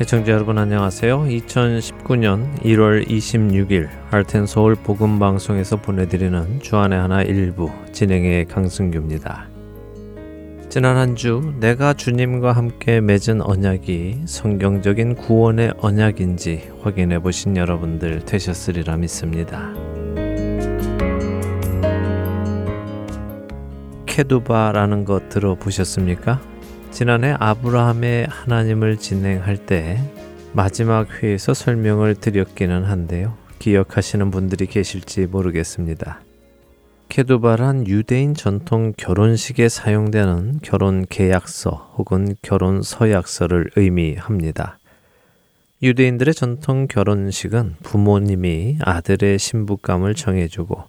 애청자 여러분 안녕하세요. 2019년 1월 26일 할텐서울 복음 방송에서 보내드리는 주안의 하나 일부 진행의 강승규입니다. 지난 한 주 내가 주님과 함께 맺은 언약이 성경적인 구원의 언약인지 확인해 보신 여러분들 되셨으리라 믿습니다. 케두바라는 것 들어보셨습니까? 지난해 아브라함의 하나님을 진행할 때 마지막 회에서 설명을 드렸기는 한데요. 기억하시는 분들이 계실지 모르겠습니다. 케두바란 유대인 전통 결혼식에 사용되는 결혼 계약서 혹은 결혼 서약서를 의미합니다. 유대인들의 전통 결혼식은 부모님이 아들의 신부감을 정해주고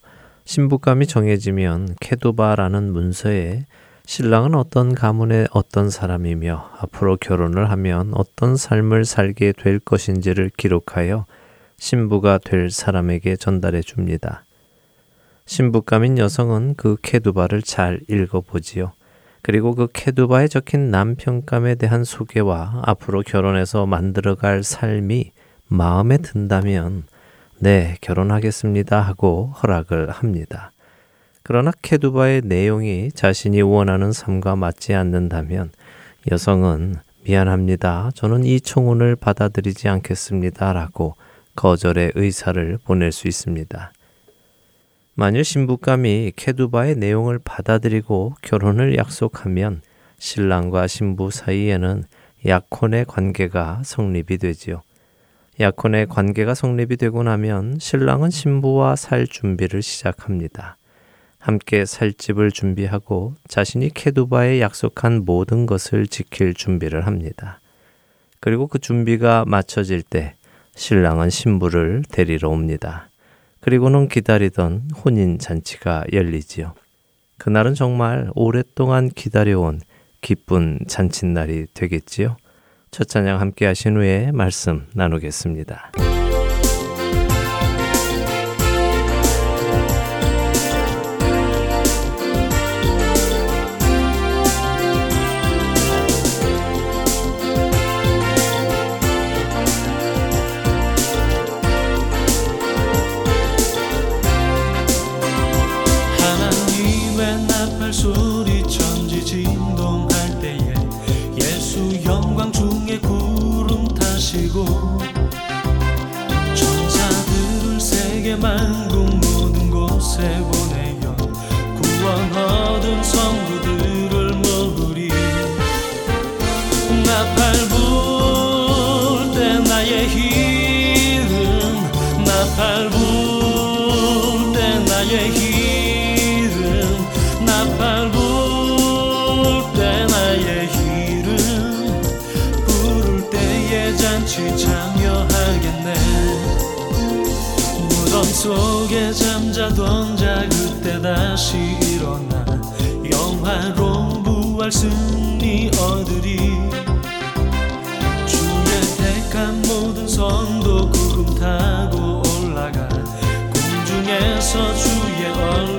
신부감이 정해지면 케두바라는 문서에 신랑은 어떤 가문의 어떤 사람이며 앞으로 결혼을 하면 어떤 삶을 살게 될 것인지를 기록하여 신부가 될 사람에게 전달해 줍니다. 신부감인 여성은 그 케두바를 잘 읽어보지요. 그리고 그 케두바에 적힌 남편감에 대한 소개와 앞으로 결혼해서 만들어갈 삶이 마음에 든다면 네, 결혼하겠습니다 하고 허락을 합니다. 그러나 케두바의 내용이 자신이 원하는 삶과 맞지 않는다면 여성은 미안합니다. 저는 이 청혼을 받아들이지 않겠습니다. 라고 거절의 의사를 보낼 수 있습니다. 만일 신부감이 케두바의 내용을 받아들이고 결혼을 약속하면 신랑과 신부 사이에는 약혼의 관계가 성립이 되지요. 약혼의 관계가 성립이 되고 나면 신랑은 신부와 살 준비를 시작합니다. 함께 살 집을 준비하고 자신이 케두바에 약속한 모든 것을 지킬 준비를 합니다. 그리고 그 준비가 마쳐질 때 신랑은 신부를 데리러 옵니다. 그리고는 기다리던 혼인 잔치가 열리지요. 그날은 정말 오랫동안 기다려온 기쁜 잔칫날이 되겠지요. 첫 찬양 함께 하신 후에 말씀 나누겠습니다. 그때 다시 일어나 영화로 부활 승리 얻으리. 주의 택한 모든 성도 구름 타고 올라가. 공중에서 주의 얼굴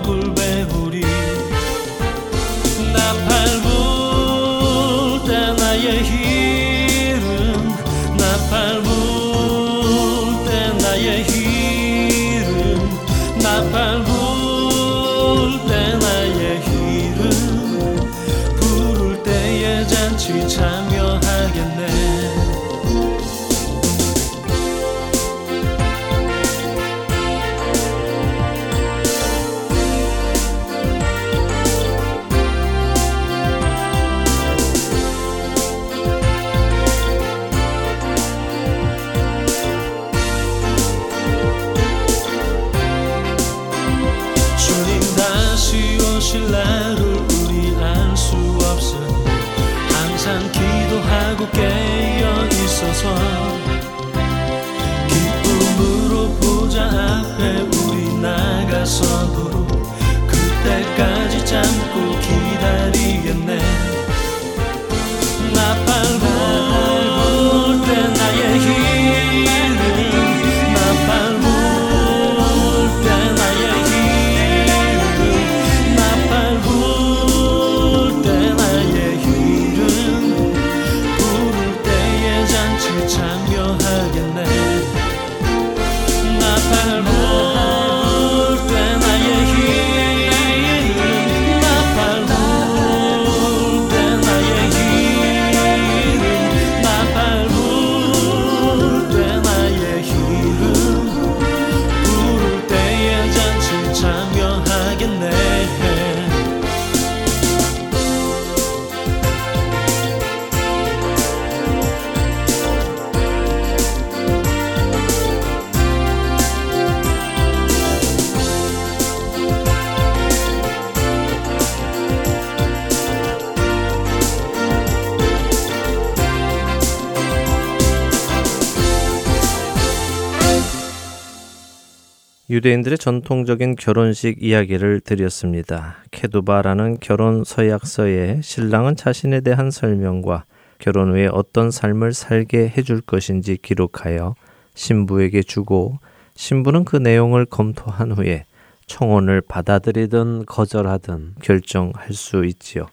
유대인들의 전통적인 결혼식 이야기를 드렸습니다. 케두바라는 결혼 서약서에 신랑은 자신에 대한 설명과 결혼 후에 어떤 삶을 살게 해줄 것인지 기록하여 신부에게 주고 신부는 그 내용을 검토한 후에 청혼을 받아들이든 거절하든 결정할 수 있지요.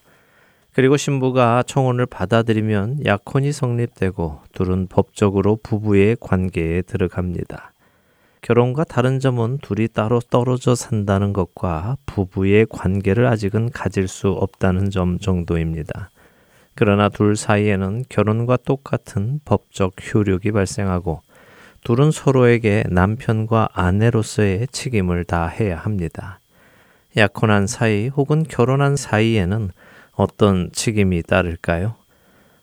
그리고 신부가 청혼을 받아들이면 약혼이 성립되고 둘은 법적으로 부부의 관계에 들어갑니다. 결혼과 다른 점은 둘이 따로 떨어져 산다는 것과 부부의 관계를 아직은 가질 수 없다는 점 정도입니다. 그러나 둘 사이에는 결혼과 똑같은 법적 효력이 발생하고 둘은 서로에게 남편과 아내로서의 책임을 다해야 합니다. 약혼한 사이 혹은 결혼한 사이에는 어떤 책임이 따를까요?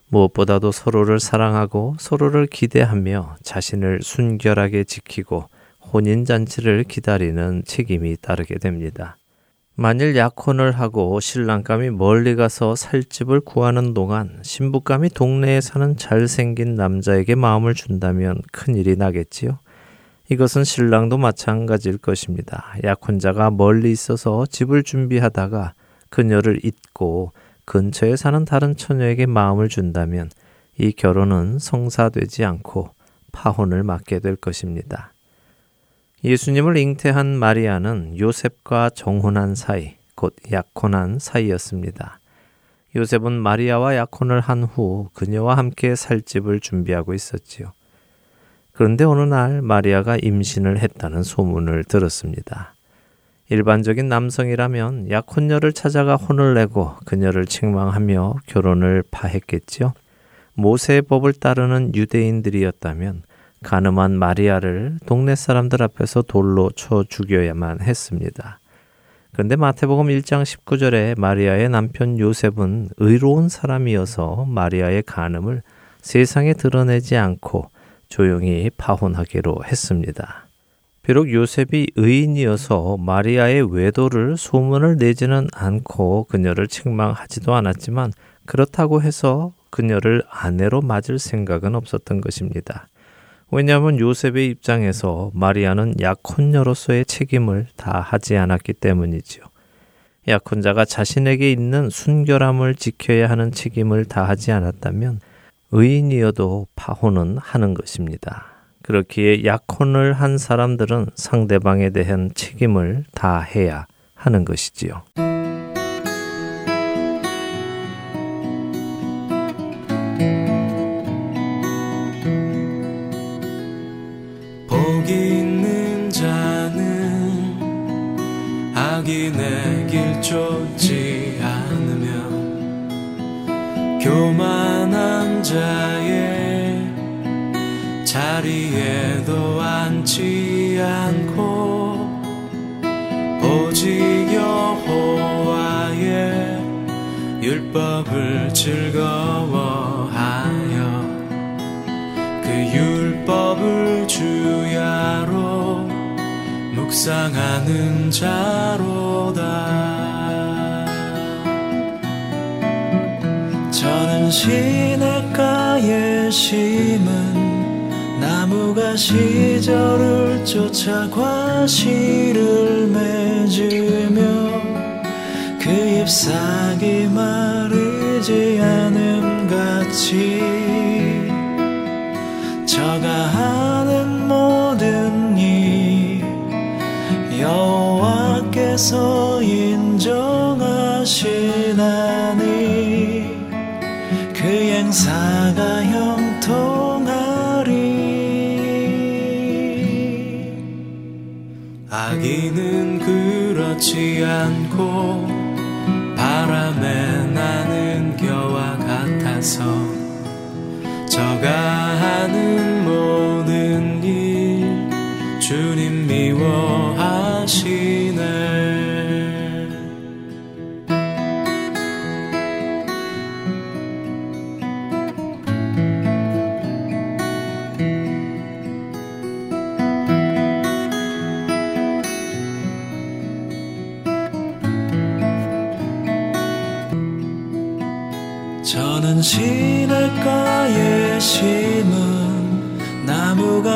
무엇보다도 서로를 사랑하고 서로를 기대하며 자신을 순결하게 지키고 혼인잔치를 기다리는 책임이 따르게 됩니다. 만일 약혼을 하고 신랑감이 멀리 가서 살 집을 구하는 동안 신부감이 동네에 사는 잘생긴 남자에게 마음을 준다면 큰일이 나겠지요. 이것은 신랑도 마찬가지일 것입니다. 약혼자가 멀리 있어서 집을 준비하다가 그녀를 잊고 근처에 사는 다른 처녀에게 마음을 준다면 이 결혼은 성사되지 않고 파혼을 맞게 될 것입니다. 예수님을 잉태한 마리아는 요셉과 정혼한 사이, 곧 약혼한 사이였습니다. 요셉은 마리아와 약혼을 한 후 그녀와 함께 살 집을 준비하고 있었지요. 그런데 어느 날 마리아가 임신을 했다는 소문을 들었습니다. 일반적인 남성이라면 약혼녀를 찾아가 혼을 내고 그녀를 책망하며 결혼을 파했겠지요. 모세의 법을 따르는 유대인들이었다면 가늠한 마리아를 동네 사람들 앞에서 돌로 쳐 죽여야만 했습니다. 그런데 마태복음 1장 19절에 마리아의 남편 요셉은 의로운 사람이어서 마리아의 간음을 세상에 드러내지 않고 조용히 파혼하기로 했습니다. 비록 요셉이 의인이어서 마리아의 외도를 소문을 내지는 않고 그녀를 책망하지도 않았지만 그렇다고 해서 그녀를 아내로 맞을 생각은 없었던 것입니다. 왜냐하면 요셉의 입장에서 마리아는 약혼녀로서의 책임을 다 하지 않았기 때문이지요. 약혼자가 자신에게 있는 순결함을 지켜야 하는 책임을 다하지 않았다면 의인이어도 파혼은 하는 것입니다. 그렇기에 약혼을 한 사람들은 상대방에 대한 책임을 다해야 하는 것이지요. 자의 자리에도 앉지 않고 오직 여호와의 율법을 즐거워하여 그 율법을 주야로 묵상하는 자로다 시냇가에 심은 나무가 시절을 쫓아 과실을 맺으며 그 잎사귀 마르지 않음 같이 저가 하는 모든 일 여호와께서 인정하시 행사가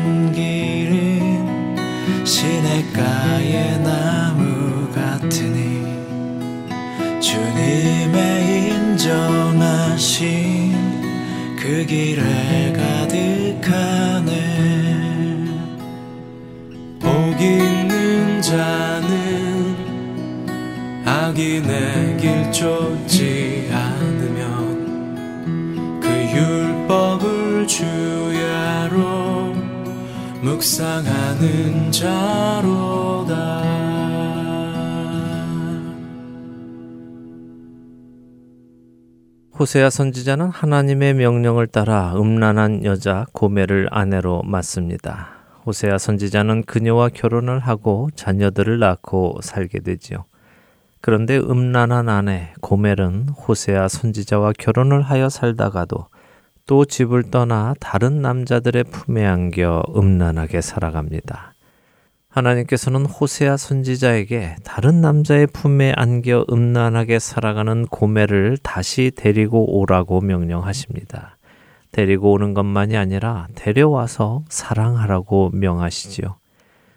가는 길은 시냇가의 나무 같으니 주님의 인정하신 그 길에 가득하네. 복 있는 자는 악인의 길 쫓지 않으면 그 율법을 주야로 묵상하는 자로다 호세아 선지자는 하나님의 명령을 따라 음란한 여자 고멜을 아내로 맞습니다. 호세아 선지자는 그녀와 결혼을 하고 자녀들을 낳고 살게 되지요. 그런데 음란한 아내 고멜은 호세아 선지자와 결혼을 하여 살다가도 또 집을 떠나 다른 남자들의 품에 안겨 음란하게 살아갑니다. 하나님께서는 호세아 선지자에게 다른 남자의 품에 안겨 음란하게 살아가는 고멜을 다시 데리고 오라고 명령하십니다. 데리고 오는 것만이 아니라 데려와서 사랑하라고 명하시지요.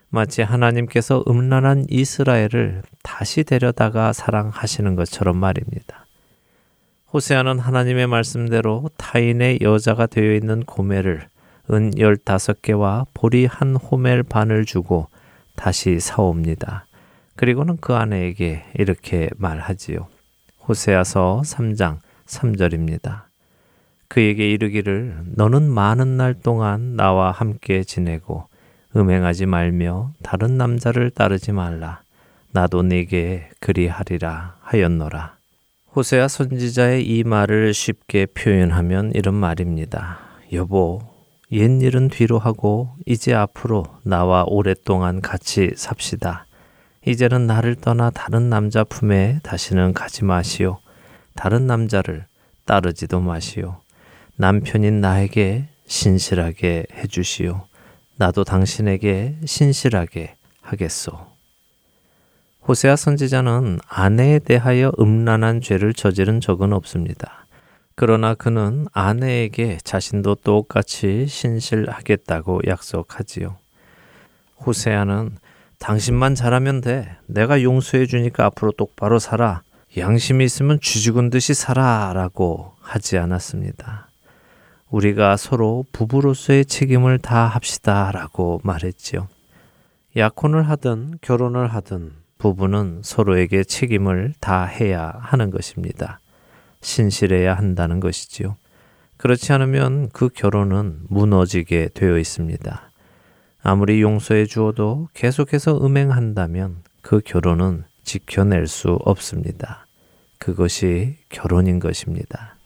마치 하나님께서 음란한 이스라엘을 다시 데려다가 사랑하시는 것처럼 말입니다. 호세아는 하나님의 말씀대로 타인의 여자가 되어 있는 고멜을 은 15개와 보리 한 호멜 반을 주고 다시 사옵니다. 그리고는 그 아내에게 이렇게 말하지요. 호세아서 3장 3절입니다. 그에게 이르기를 너는 많은 날 동안 나와 함께 지내고 음행하지 말며 다른 남자를 따르지 말라. 나도 네게 그리하리라 하였노라. 호세아 선지자의 이 말을 쉽게 표현하면 이런 말입니다. 여보, 옛일은 뒤로 하고 이제 앞으로 나와 오랫동안 같이 삽시다. 이제는 나를 떠나 다른 남자 품에 다시는 가지 마시오. 다른 남자를 따르지도 마시오. 남편인 나에게 신실하게 해주시오. 나도 당신에게 신실하게 하겠소. 호세아 선지자는 아내에 대하여 음란한 죄를 저지른 적은 없습니다. 그러나 그는 아내에게 자신도 똑같이 신실하겠다고 약속하지요. 호세아는 당신만 잘하면 돼. 내가 용서해 주니까 앞으로 똑바로 살아. 양심이 있으면 쥐죽은 듯이 살아. 라고 하지 않았습니다. 우리가 서로 부부로서의 책임을 다 합시다 라고 말했지요. 약혼을 하든 결혼을 하든 부부는 서로에게 책임을 다 해야 하는 것입니다. 신실해야 한다는 것이지요. 그렇지 않으면 그 결혼은 무너지게 되어 있습니다. 아무리 용서해 주어도 계속해서 음행한다면 그 결혼은 지켜낼 수 없습니다. 그것이 결혼인 것입니다.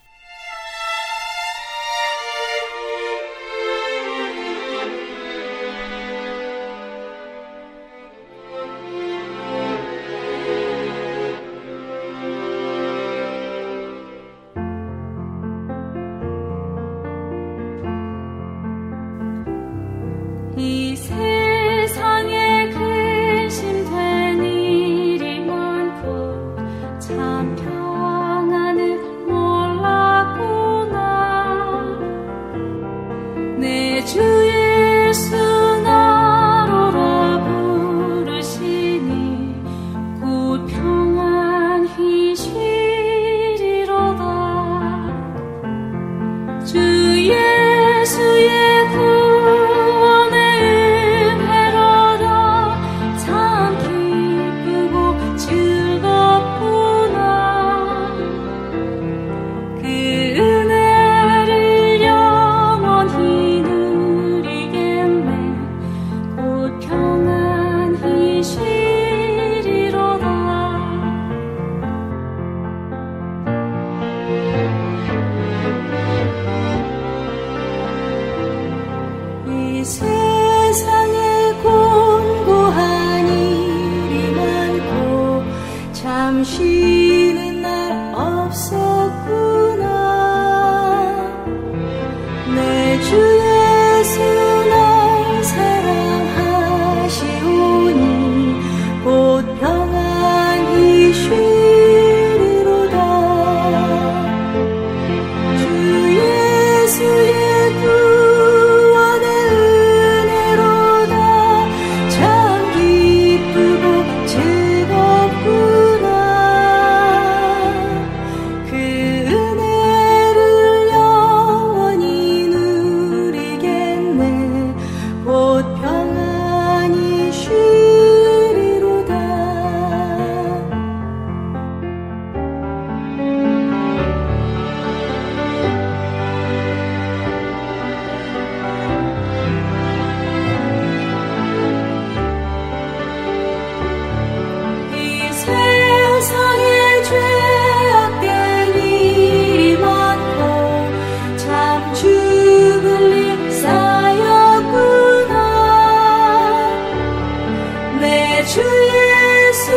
주 예수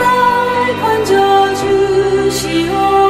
날 건져주시오.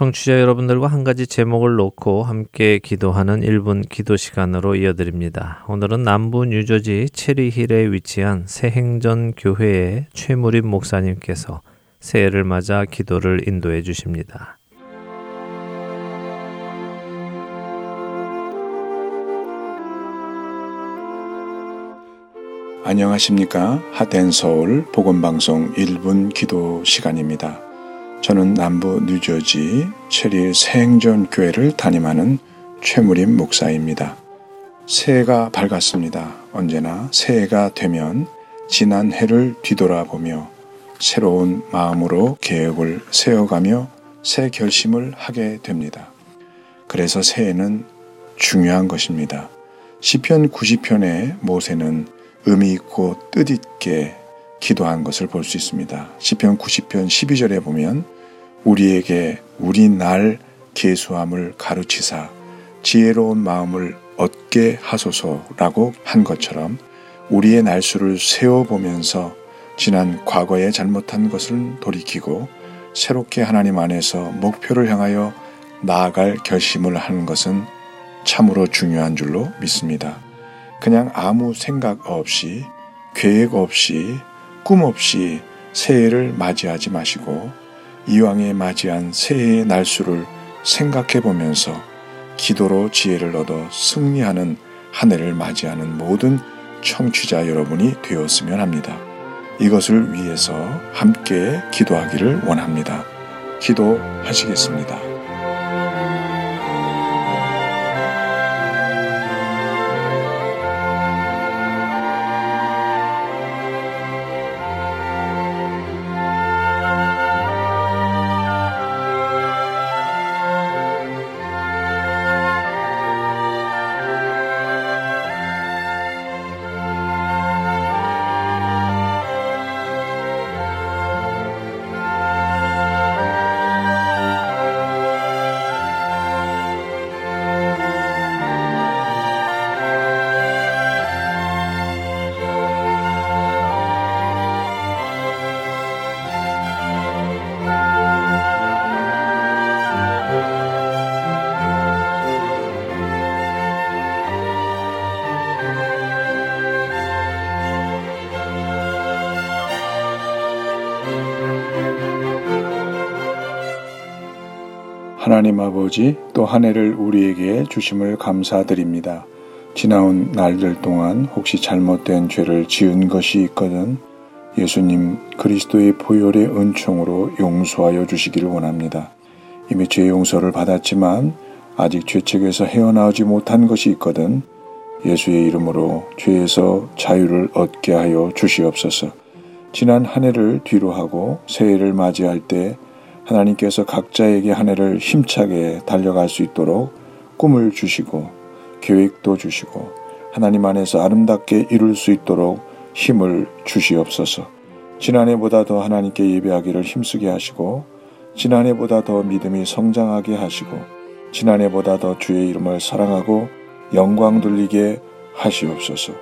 청취자 여러분들과 한 가지 제목을 놓고 함께 기도하는 1분 기도 시간으로 이어드립니다. 오늘은 남부 뉴저지 체리힐에 위치한 새행전 교회의 최무림 목사님께서 새해를 맞아 기도를 인도해 주십니다. 안녕하십니까? 하덴 서울 복음 방송 1분 기도 시간입니다. 저는 남부 뉴저지 체리 새행전 교회를 담임하는 최무림 목사입니다. 새해가 밝았습니다. 언제나 새해가 되면 지난 해를 뒤돌아보며 새로운 마음으로 계획을 세워가며 새 결심을 하게 됩니다. 그래서 새해는 중요한 것입니다. 시편 90편의 모세는 의미 있고 뜻 있게 기도한 것을 볼 수 있습니다. 시편 90편 12절에 보면 우리에게 우리 날 계수함을 가르치사 지혜로운 마음을 얻게 하소서라고 한 것처럼 우리의 날수를 세워보면서 지난 과거에 잘못한 것을 돌이키고 새롭게 하나님 안에서 목표를 향하여 나아갈 결심을 하는 것은 참으로 중요한 줄로 믿습니다. 그냥 아무 생각 없이 계획 없이 꿈 없이 새해를 맞이하지 마시고 이왕에 맞이한 새해의 날수를 생각해 보면서 기도로 지혜를 얻어 승리하는 한 해를 맞이하는 모든 청취자 여러분이 되었으면 합니다. 이것을 위해서 함께 기도하기를 원합니다. 기도하시겠습니다. 하나님 아버지 또 한 해를 우리에게 주심을 감사드립니다. 지나온 날들 동안 혹시 잘못된 죄를 지은 것이 있거든 예수님 그리스도의 보혈의 은총으로 용서하여 주시기를 원합니다. 이미 죄 용서를 받았지만 아직 죄책에서 헤어나오지 못한 것이 있거든 예수의 이름으로 죄에서 자유를 얻게 하여 주시옵소서. 지난 한 해를 뒤로 하고 새해를 맞이할 때 하나님께서 각자에게 한 해를 힘차게 달려갈 수 있도록 꿈을 주시고 계획도 주시고 하나님 안에서 아름답게 이룰 수 있도록 힘을 주시옵소서. 지난해보다 더 하나님께 예배하기를 힘쓰게 하시고 지난해보다 더 믿음이 성장하게 하시고 지난해보다 더 주의 이름을 사랑하고 영광 돌리게 하시옵소서.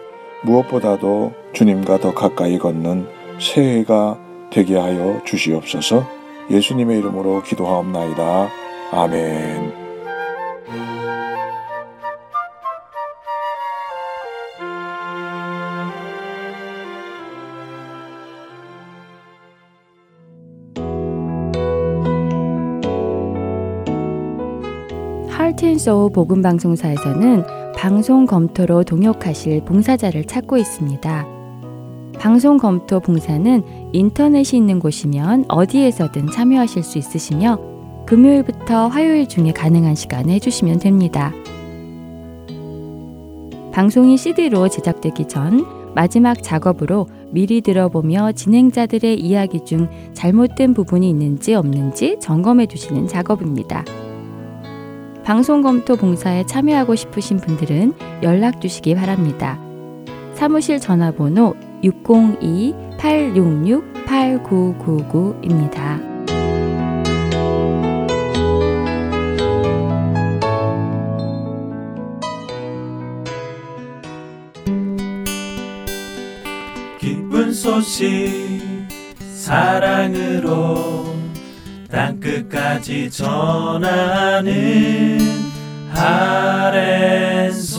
무엇보다도 주님과 더 가까이 걷는 새해가 되게 하여 주시옵소서. 예수님의 이름으로 기도하옵나이다. 아멘. 할텐소우 복음방송사에서는 방송 검토로 동역하실 봉사자를 찾고 있습니다. 방송 검토 봉사는 인터넷이 있는 곳이면 어디에서든 참여하실 수 있으시며 금요일부터 화요일 중에 가능한 시간에 해주시면 됩니다. 방송이 CD로 제작되기 전 마지막 작업으로 미리 들어보며 진행자들의 이야기 중 잘못된 부분이 있는지 없는지 점검해 두시는 작업입니다. 방송 검토 봉사에 참여하고 싶으신 분들은 연락 주시기 바랍니다. 사무실 전화번호 602-866-8999입니다. 기쁜 소식 사랑으로 땅끝까지 전하는 아랜소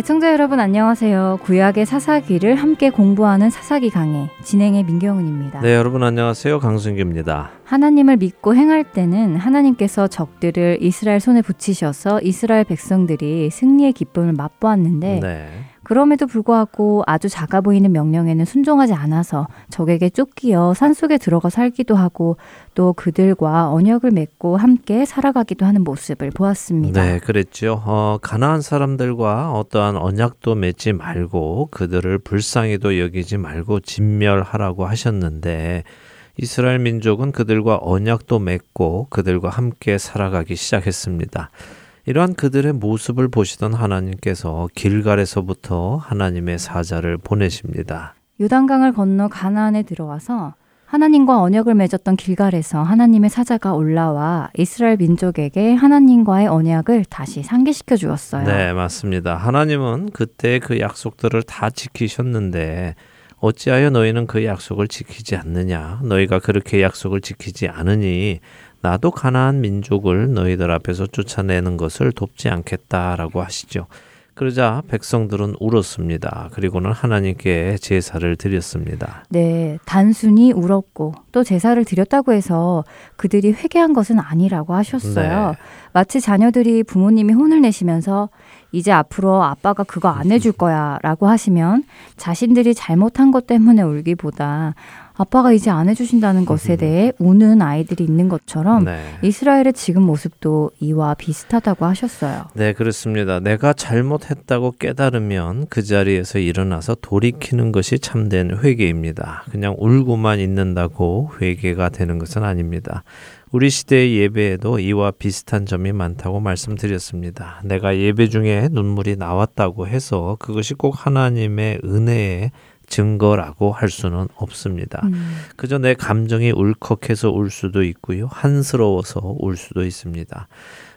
애청자 여러분 안녕하세요. 구약의 사사기를 함께 공부하는 사사기 강의 진행의 민경은입니다. 네, 여러분 안녕하세요. 강승규입니다. 하나님을 믿고 행할 때는 하나님께서 적들을 이스라엘 손에 붙이셔서 이스라엘 백성들이 승리의 기쁨을 맛보았는데 네. 그럼에도 불구하고 아주 작아 보이는 명령에는 순종하지 않아서 적에게 쫓기어 산속에 들어가 살기도 하고 또 그들과 언약을 맺고 함께 살아가기도 하는 모습을 보았습니다. 네, 그랬죠. 어, 가나안 사람들과 어떠한 언약도 맺지 말고 그들을 불쌍히도 여기지 말고 진멸하라고 하셨는데 이스라엘 민족은 그들과 언약도 맺고 그들과 함께 살아가기 시작했습니다. 이러한 그들의 모습을 보시던 하나님께서 길갈에서부터 하나님의 사자를 보내십니다. 요단강을 건너 가나안에 들어와서 하나님과 언약을 맺었던 길갈에서 하나님의 사자가 올라와 이스라엘 민족에게 하나님과의 언약을 다시 상기시켜 주었어요. 네, 맞습니다. 하나님은 그때 그 약속들을 다 지키셨는데 어찌하여 너희는 그 약속을 지키지 않느냐? 너희가 그렇게 약속을 지키지 않으니 나도 가나안 민족을 너희들 앞에서 쫓아내는 것을 돕지 않겠다라고 하시죠. 그러자 백성들은 울었습니다. 그리고는 하나님께 제사를 드렸습니다. 네, 단순히 울었고 또 제사를 드렸다고 해서 그들이 회개한 것은 아니라고 하셨어요. 네. 마치 자녀들이 부모님이 혼을 내시면서 이제 앞으로 아빠가 그거 안 해줄 거야 라고 하시면 자신들이 잘못한 것 때문에 울기보다 아빠가 이제 안 해주신다는 것에 대해 우는 아이들이 있는 것처럼 네. 이스라엘의 지금 모습도 이와 비슷하다고 하셨어요. 네, 그렇습니다. 내가 잘못했다고 깨달으면 그 자리에서 일어나서 돌이키는 것이 참된 회개입니다. 그냥 울고만 있는다고 회개가 되는 것은 아닙니다. 우리 시대의 예배에도 이와 비슷한 점이 많다고 말씀드렸습니다. 내가 예배 중에 눈물이 나왔다고 해서 그것이 꼭 하나님의 은혜의 증거라고 할 수는 없습니다. 음. 그저 내 감정이 울컥해서 울 수도 있고요. 한스러워서 울 수도 있습니다.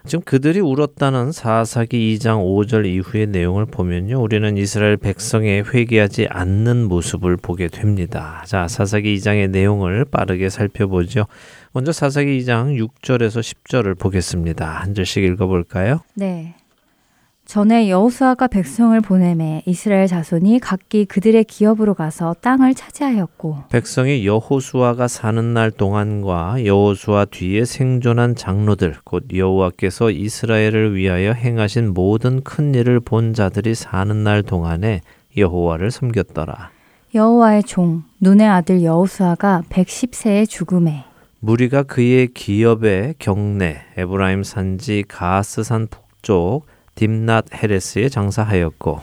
지금 그들이 울었다는 사사기 2장 5절 이후의 내용을 보면요. 우리는 이스라엘 백성의 회개하지 않는 모습을 보게 됩니다. 자, 사사기 2장의 내용을 빠르게 살펴보죠. 먼저 사사기 2장 6절에서 10절을 보겠습니다. 한 절씩 읽어볼까요? 네. 전에 여호수아가 백성을 보내매 이스라엘 자손이 각기 그들의 기업으로 가서 땅을 차지하였고 백성이 여호수아가 사는 날 동안과 여호수아 뒤에 생존한 장로들 곧 여호와께서 이스라엘을 위하여 행하신 모든 큰 일을 본 자들이 사는 날 동안에 여호와를 섬겼더라. 여호와의 종 눈의 아들 여호수아가 110세에 죽음에 무리가 그의 기업의 경내 에브라임 산지 가스산 북쪽 딥낫 헤레스에 장사하였고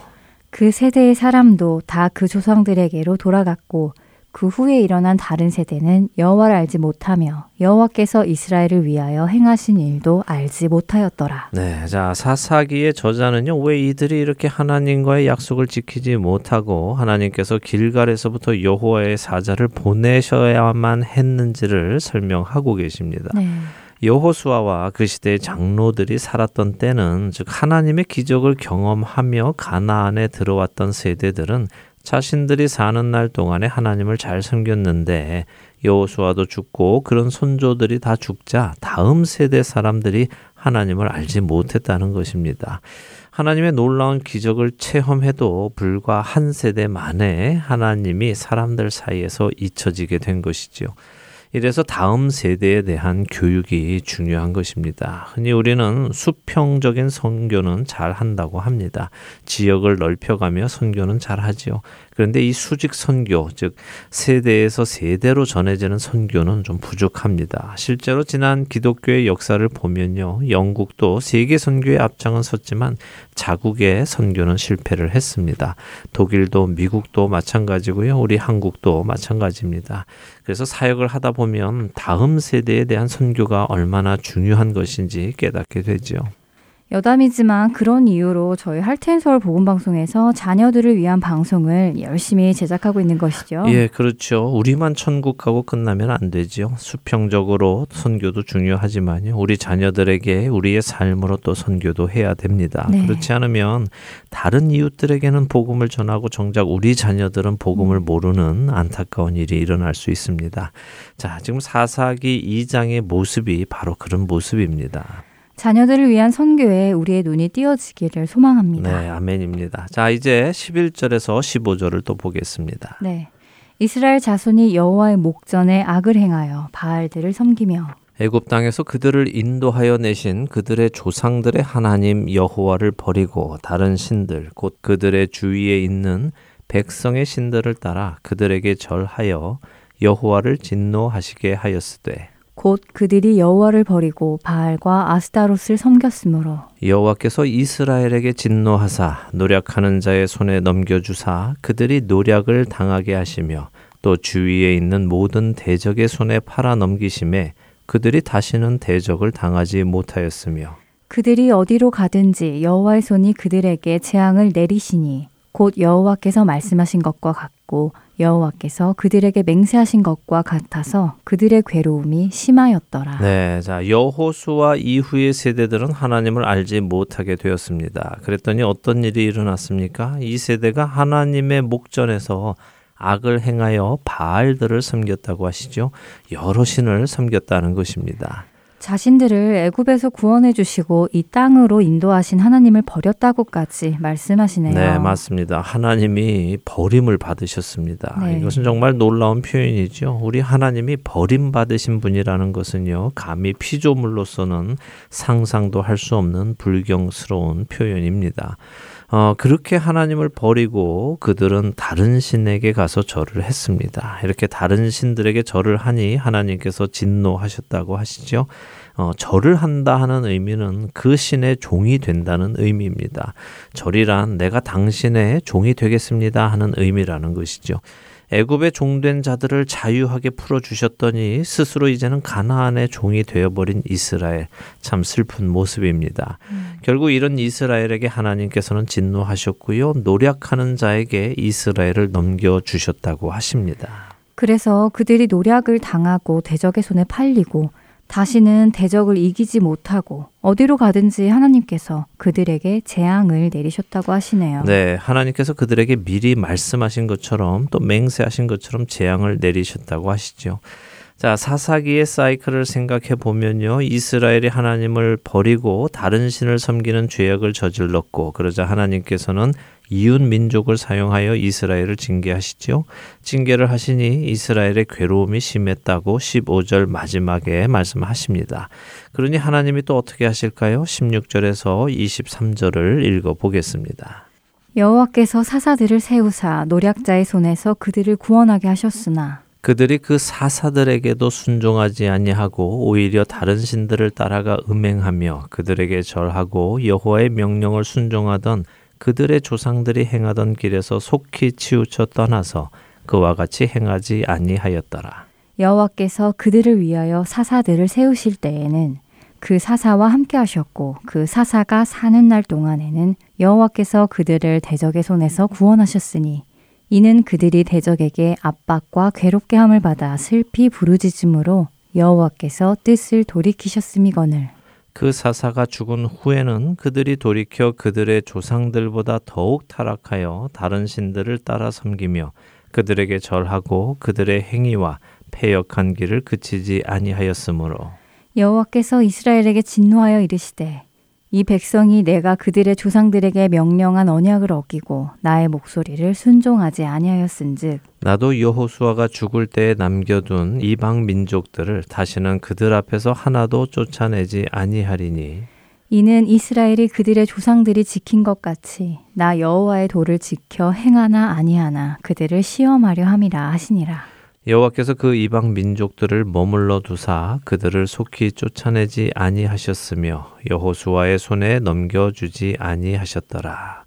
그 세대의 사람도 다 그 조상들에게로 돌아갔고 그 후에 일어난 다른 세대는 여호와를 알지 못하며 여호와께서 이스라엘을 위하여 행하신 일도 알지 못하였더라. 네, 자 사사기의 저자는요 왜 이들이 이렇게 하나님과의 약속을 지키지 못하고 하나님께서 길갈에서부터 여호와의 사자를 보내셔야만 했는지를 설명하고 계십니다. 네. 여호수아와 그 시대의 장로들이 살았던 때는 즉 하나님의 기적을 경험하며 가나안에 들어왔던 세대들은 자신들이 사는 날 동안에 하나님을 잘 섬겼는데 여호수아도 죽고 그런 손조들이 다 죽자 다음 세대 사람들이 하나님을 알지 못했다는 것입니다. 하나님의 놀라운 기적을 체험해도 불과 한 세대 만에 하나님이 사람들 사이에서 잊혀지게 된 것이지요. 이래서 다음 세대에 대한 교육이 중요한 것입니다. 흔히 우리는 수평적인 선교는 잘 한다고 합니다. 지역을 넓혀가며 선교는 잘 하지요. 그런데 이 수직 선교, 즉 세대에서 세대로 전해지는 선교는 좀 부족합니다. 실제로 지난 기독교의 역사를 보면요. 영국도 세계 선교의 앞장은 섰지만 자국의 선교는 실패를 했습니다. 독일도 미국도 마찬가지고요. 우리 한국도 마찬가지입니다. 그래서 사역을 하다 보면 다음 세대에 대한 선교가 얼마나 중요한 것인지 깨닫게 되지요. 여담이지만 그런 이유로 저희 할텐 서울 복음방송에서 자녀들을 위한 방송을 열심히 제작하고 있는 것이죠. 예, 그렇죠. 우리만 천국 가고 끝나면 안 되죠. 수평적으로 선교도 중요하지만요. 우리 자녀들에게 우리의 삶으로 또 선교도 해야 됩니다. 네. 그렇지 않으면 다른 이웃들에게는 복음을 전하고 정작 우리 자녀들은 복음을 음. 모르는 안타까운 일이 일어날 수 있습니다. 자, 지금 사사기 2장의 모습이 바로 그런 모습입니다. 자녀들을 위한 선교에 우리의 눈이 띄어지기를 소망합니다. 네, 아멘입니다. 자, 이제 11절에서 15절을 또 보겠습니다. 네. 이스라엘 자손이 여호와의 목전에 악을 행하여 바알들을 섬기며 애굽 땅에서 그들을 인도하여 내신 그들의 조상들의 하나님 여호와를 버리고 다른 신들 곧 그들의 주위에 있는 백성의 신들을 따라 그들에게 절하여 여호와를 진노하시게 하였으되 곧 그들이 여호와를 버리고 바알과 아스타롯을 섬겼으므로. 여호와께서 이스라엘에게 진노하사 노력하는 자의 손에 넘겨주사 그들이 노력을 당하게 하시며 또 주위에 있는 모든 대적의 손에 팔아 넘기심에 그들이 다시는 대적을 당하지 못하였으며 그들이 어디로 가든지 여호와의 손이 그들에게 재앙을 내리시니 곧 여호와께서 말씀하신 것과 같고 여호와께서 그들에게 맹세하신 것과 같아서 그들의 괴로움이 심하였더라. 네, 자 여호수아 이후의 세대들은 하나님을 알지 못하게 되었습니다. 그랬더니 어떤 일이 일어났습니까? 이 세대가 하나님의 목전에서 악을 행하여 바알들을 섬겼다고 하시죠. 여러 신을 섬겼다는 것입니다. 자신들을 애굽에서 구원해 주시고 이 땅으로 인도하신 하나님을 버렸다고까지 말씀하시네요. 네, 맞습니다. 하나님이 버림을 받으셨습니다. 네. 이것은 정말 놀라운 표현이죠. 우리 하나님이 버림받으신 분이라는 것은요, 감히 피조물로서는 상상도 할 수 없는 불경스러운 표현입니다. 어, 그렇게 하나님을 버리고 그들은 다른 신에게 가서 절을 했습니다. 이렇게 다른 신들에게 절을 하니 하나님께서 진노하셨다고 하시죠. 어, 절을 한다 하는 의미는 그 신의 종이 된다는 의미입니다. 절이란 내가 당신의 종이 되겠습니다 하는 의미라는 것이죠. 애굽의 종된 자들을 자유하게 풀어 주셨더니 스스로 이제는 가나안의 종이 되어버린 이스라엘 참 슬픈 모습입니다. 결국 이런 이스라엘에게 하나님께서는 진노하셨고요 노력하는 자에게 이스라엘을 넘겨 주셨다고 하십니다. 그래서 그들이 노략을 당하고 대적의 손에 팔리고 다시는 대적을 이기지 못하고 어디로 가든지 하나님께서 그들에게 재앙을 내리셨다고 하시네요. 네, 하나님께서 그들에게 미리 말씀하신 것처럼 또 맹세하신 것처럼 재앙을 내리셨다고 하시죠. 자, 사사기의 사이클을 생각해 보면요. 이스라엘이 하나님을 버리고 다른 신을 섬기는 죄악을 저질렀고 그러자 하나님께서는 이웃 민족을 사용하여 이스라엘을 징계하시죠. 징계를 하시니 이스라엘의 괴로움이 심했다고 15절 마지막에 말씀하십니다. 그러니 하나님이 또 어떻게 하실까요? 16절에서 23절을 읽어 보겠습니다. 여호와께서 사사들을 세우사 노략자의 손에서 그들을 구원하게 하셨으나 그들이 그 사사들에게도 순종하지 아니하고 오히려 다른 신들을 따라가 음행하며 그들에게 절하고 여호와의 명령을 순종하던 그들의 조상들이 행하던 길에서 속히 치우쳐 떠나서 그와 같이 행하지 아니하였더라. 여호와께서 그들을 위하여 사사들을 세우실 때에는 그 사사와 함께 하셨고 그 사사가 사는 날 동안에는 여호와께서 그들을 대적의 손에서 구원하셨으니 이는 그들이 대적에게 압박과 괴롭게 함을 받아 슬피 부르짖음으로 여호와께서 뜻을 돌이키셨음이거늘. 그 사사가 죽은 후에는 그들이 돌이켜 그들의 조상들보다 더욱 타락하여 다른 신들을 따라 섬기며 그들에게 절하고 그들의 행위와 패역한 길을 그치지 아니하였으므로. 여호와께서 이스라엘에게 진노하여 이르시되 이 백성이 내가 그들의 조상들에게 명령한 언약을 어기고 나의 목소리를 순종하지 아니하였은즉 나도 여호수아가 죽을 때에 남겨둔 이방 민족들을 다시는 그들 앞에서 하나도 쫓아내지 아니하리니. 이는 이스라엘이 그들의 조상들이 지킨 것 같이 나 여호와의 도를 지켜 행하나 아니하나 그들을 시험하려 함이라 하시니라 여호와께서 그 이방 민족들을 머물러 두사 그들을 속히 쫓아내지 아니하셨으며 여호수아의 손에 넘겨 주지 아니하셨더라.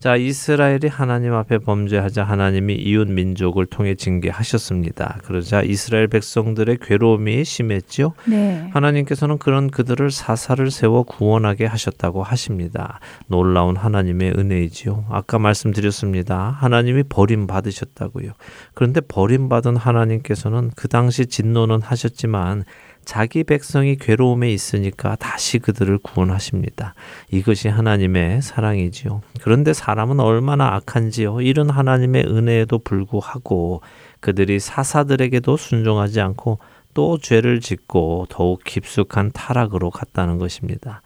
자, 이스라엘이 하나님 앞에 범죄하자 하나님이 이웃 민족을 통해 징계하셨습니다. 그러자 이스라엘 백성들의 괴로움이 심했죠. 네. 하나님께서는 그런 그들을 사사를 세워 구원하게 하셨다고 하십니다. 놀라운 하나님의 은혜이지요. 아까 말씀드렸습니다. 하나님이 버림 받으셨다고요. 그런데 버림 받은 하나님께서는 그 당시 진노는 하셨지만 자기 백성이 괴로움에 있으니까 다시 그들을 구원하십니다. 이것이 하나님의 사랑이지요. 그런데 사람은 얼마나 악한지요. 이런 하나님의 은혜에도 불구하고 그들이 사사들에게도 순종하지 않고 또 죄를 짓고 더욱 깊숙한 타락으로 갔다는 것입니다.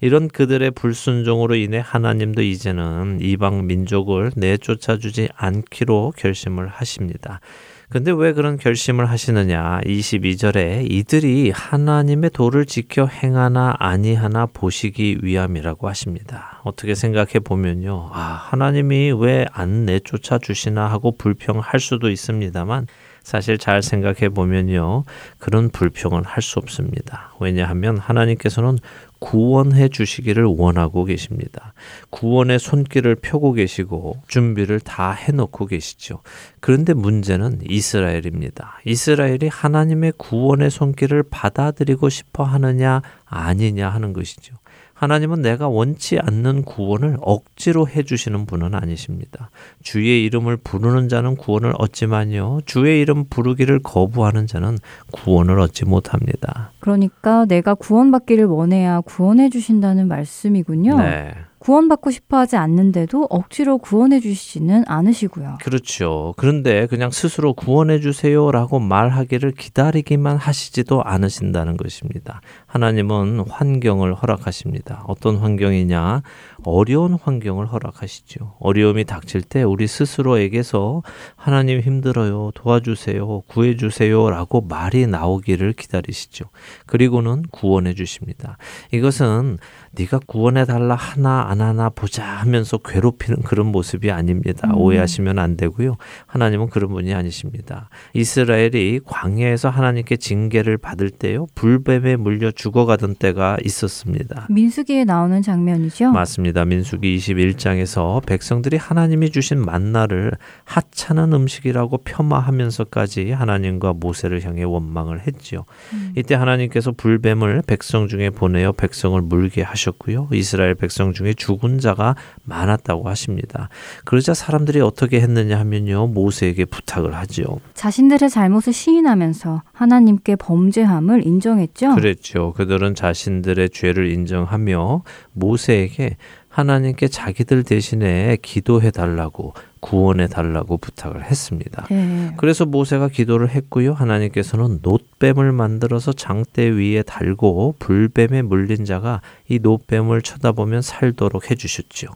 이런 그들의 불순종으로 인해 하나님도 이제는 이방 민족을 내쫓아 주지 않기로 결심을 하십니다. 근데 왜 그런 결심을 하시느냐? 22절에 이들이 하나님의 도를 지켜 행하나 아니하나 보시기 위함이라고 하십니다. 어떻게 생각해 보면요. 아, 하나님이 왜 안 내쫓아 주시나 하고 불평할 수도 있습니다만 사실 잘 생각해 보면요. 그런 불평은 할 수 없습니다. 왜냐하면 하나님께서는 구원해 주시기를 원하고 계십니다. 구원의 손길을 펴고 계시고 준비를 다 해놓고 계시죠. 그런데 문제는 이스라엘입니다. 이스라엘이 하나님의 구원의 손길을 받아들이고 싶어 하느냐 아니냐 하는 것이죠. 하나님은 내가 원치 않는 구원을 억지로 해주시는 분은 아니십니다. 주의 이름을 부르는 자는 구원을 얻지만요. 주의 이름 부르기를 거부하는 자는 구원을 얻지 못합니다. 그러니까 내가 구원받기를 원해야 구원해 주신다는 말씀이군요. 네. 구원받고 싶어 하지 않는데도 억지로 구원해 주시지는 않으시고요. 그렇죠. 그런데 그냥 스스로 구원해 주세요라고 말하기를 기다리기만 하시지도 않으신다는 것입니다. 하나님은 환경을 허락하십니다. 어떤 환경이냐? 어려운 환경을 허락하시죠. 어려움이 닥칠 때 우리 스스로에게서 하나님 힘들어요. 도와주세요. 구해주세요 라고 말이 나오기를 기다리시죠. 그리고는 구원해 주십니다. 이것은 네가 구원해 달라 하나 안 하나 보자 하면서 괴롭히는 그런 모습이 아닙니다. 음. 오해하시면 안 되고요. 하나님은 그런 분이 아니십니다. 이스라엘이 광야에서 하나님께 징계를 받을 때요. 불뱀에 물려 죽어가던 때가 있었습니다. 민수기에 나오는 장면이죠. 맞습니다. 그렇습니다. 민수기 21장에서 백성들이 하나님이 주신 만나를 하찮은 음식이라고 폄하하면서까지 하나님과 모세를 향해 원망을 했지요. 음. 이때 하나님께서 불뱀을 백성 중에 보내어 백성을 물게 하셨고요. 이스라엘 백성 중에 죽은 자가 많았다고 하십니다. 그러자 사람들이 어떻게 했느냐 하면요. 모세에게 부탁을 하지요. 자신들의 잘못을 시인하면서 하나님께 범죄함을 인정했죠. 그랬죠. 그들은 자신들의 죄를 인정하며 모세에게 하나님께 자기들 대신에 기도해 달라고 구원해 달라고 부탁을 했습니다. 네. 그래서 모세가 기도를 했고요. 하나님께서는 놋뱀을 만들어서 장대 위에 달고 불뱀에 물린 자가 이 놋뱀을 쳐다보면 살도록 해 주셨지요.